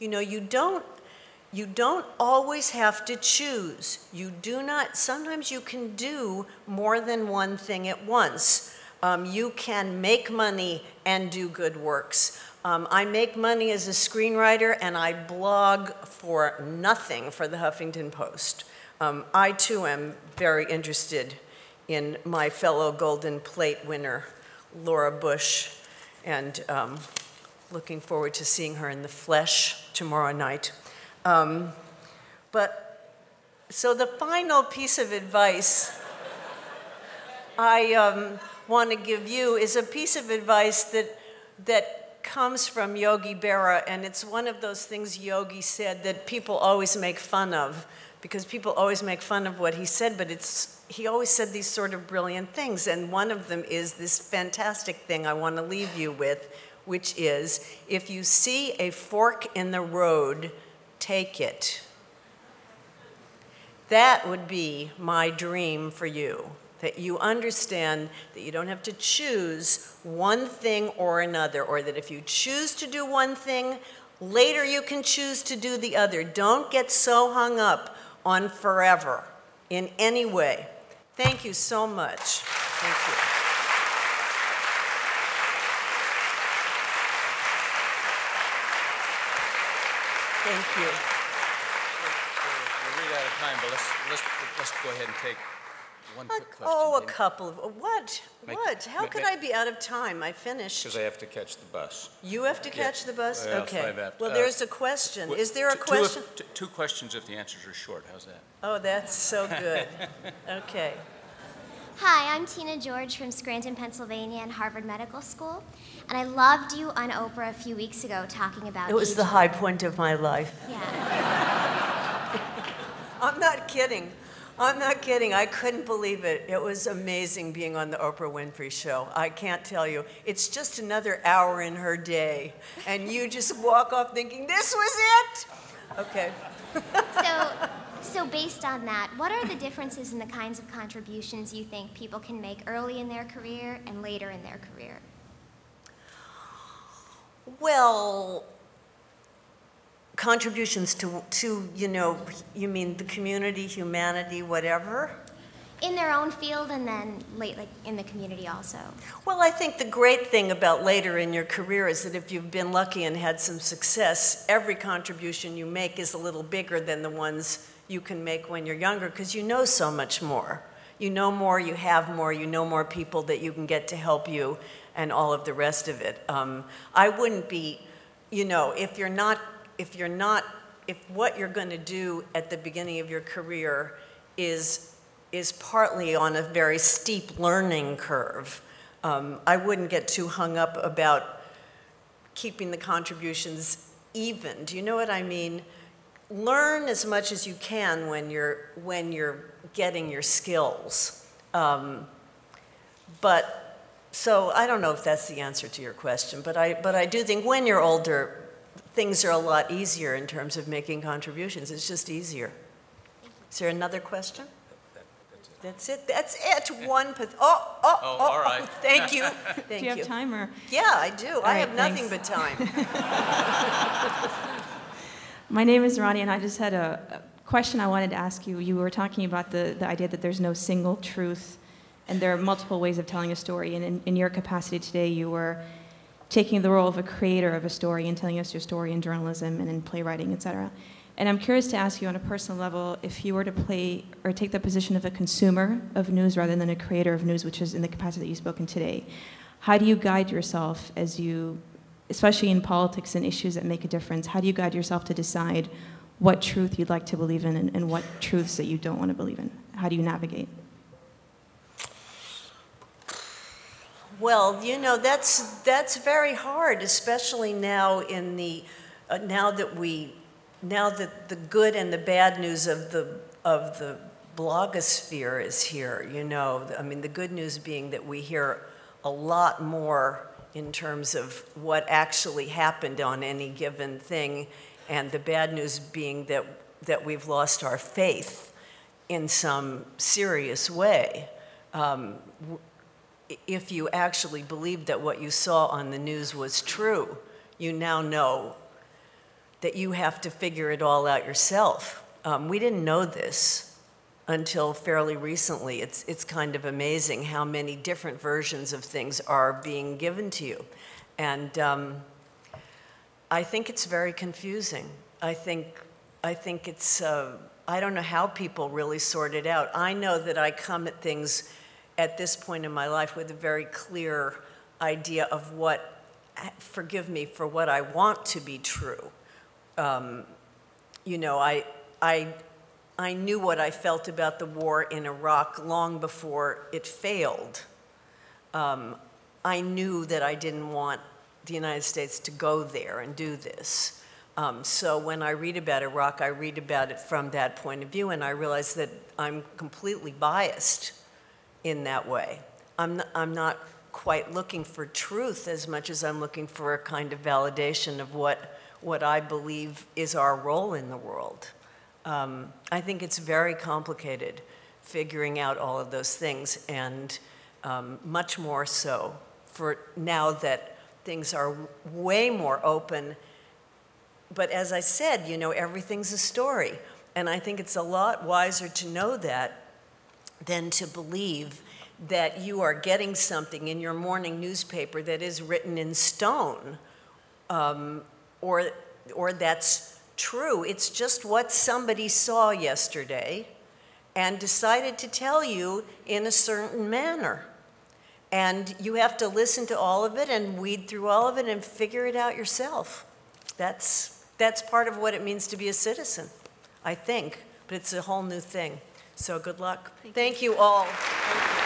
You know, you don't you don't always have to choose. You do not, sometimes you can do more than one thing at once. Um, you can make money and do good works. Um, I make money as a screenwriter and I blog for nothing for the Huffington Post. Um, I too am very interested in my fellow Golden Plate winner, Laura Bush, and um, looking forward to seeing her in the flesh tomorrow night. Um, but so the final piece of advice I um, want to give you is a piece of advice that that comes from Yogi Berra, and it's one of those things Yogi said that people always make fun of because people always make fun of what he said, but it's he always said these sort of brilliant things, and one of them is this fantastic thing I want to leave you with, which is if you see a fork in the road take it. That would be my dream for you. That you understand that you don't have to choose one thing or another, or that if you choose to do one thing, later you can choose to do the other. Don't get so hung up on forever in any way. Thank you so much. Thank you. Thank you. We're really out of time, but let's, let's, let's go ahead and take one quick question. Oh, a couple of, what? Make- What? How make- could make- I be out of time? I finished. Because I have to catch the bus. You have to Yeah. catch the bus? Well, Okay. Well, uh, there's a question. Is there a two- two question? t- Two questions if the answers are short, how's that? Oh, that's so good. Okay. Hi, I'm Tina George from Scranton, Pennsylvania and Harvard Medical School. And I loved you on Oprah a few weeks ago talking about It was the high point of my life. Yeah. I'm not kidding. I'm not kidding. I couldn't believe it. It was amazing being on the Oprah Winfrey Show. I can't tell you. It's just another hour in her day. And you just walk off thinking, this was it? Okay. So, so based on that, what are the differences in the kinds of contributions you think people can make early in their career and later in their career? Well, contributions to, to, you know, you mean the community, humanity, whatever? In their own field and then late, like in the community also. Well, I think the great thing about later in your career is that if you've been lucky and had some success, every contribution you make is a little bigger than the ones you can make when you're younger because you know so much more. You know more, you have more, you know more people that you can get to help you, and all of the rest of it. Um, I wouldn't be, you know, if you're not, if you're not, if what you're going to do at the beginning of your career is is partly on a very steep learning curve. Um, I wouldn't get too hung up about keeping the contributions even. Do you know what I mean? Learn as much as you can when you're when you're getting your skills. Um, but so I don't know if that's the answer to your question, but I but I do think when you're older, things are a lot easier in terms of making contributions. It's just easier. Is there another question? That's it. That's it. One. Path- oh, oh, Oh, oh, all right. Thank you. Thank Do you have time or? Yeah, I do. I right, have nothing thanks. but time. My name is Ronnie, and I just had a a question I wanted to ask you. You were talking about the, the idea that there's no single truth, and there are multiple ways of telling a story. And in, in your capacity today, you were taking the role of a creator of a story and telling us your story in journalism and in playwriting, et cetera. And I'm curious to ask you on a personal level if you were to play or take the position of a consumer of news rather than a creator of news, which is in the capacity that you've spoken today. How do you guide yourself as you, especially in politics and issues that make a difference, how do you guide yourself to decide what truth you'd like to believe in and, and what truths that you don't want to believe in? How do you navigate? Well, you know, that's, that's very hard, especially now in the, uh, now that we, now that the good and the bad news of the, of the blogosphere is here, you know. I mean, the good news being that we hear a lot more in terms of what actually happened on any given thing, and the bad news being that, that we've lost our faith in some serious way. Um, if you actually believed that what you saw on the news was true, you now know that you have to figure it all out yourself. Um, we didn't know this until fairly recently. It's, it's kind of amazing how many different versions of things are being given to you. And um, I think it's very confusing. I think, I think it's, uh, I don't know how people really sort it out. I know that I come at things at this point in my life with a very clear idea of what, forgive me for what I want to be true. Um, you know, I, I, I knew what I felt about the war in Iraq long before it failed. Um, I knew that I didn't want the United States to go there and do this. Um, so when I read about Iraq, I read about it from that point of view, and I realize that I'm completely biased in that way. I'm, I'm not quite looking for truth as much as I'm looking for a kind of validation of what, what I believe is our role in the world. Um, I think it's very complicated figuring out all of those things, and um, much more so for now that things are way more open. But as I said, you know, everything's a story. And I think it's a lot wiser to know that than to believe that you are getting something in your morning newspaper that is written in stone um, or, or that's true. It's just what somebody saw yesterday and decided to tell you in a certain manner. And you have to listen to all of it and weed through all of it and figure it out yourself. That's, that's part of what it means to be a citizen, I think. But it's a whole new thing. So good luck. Thank you all. Thank you.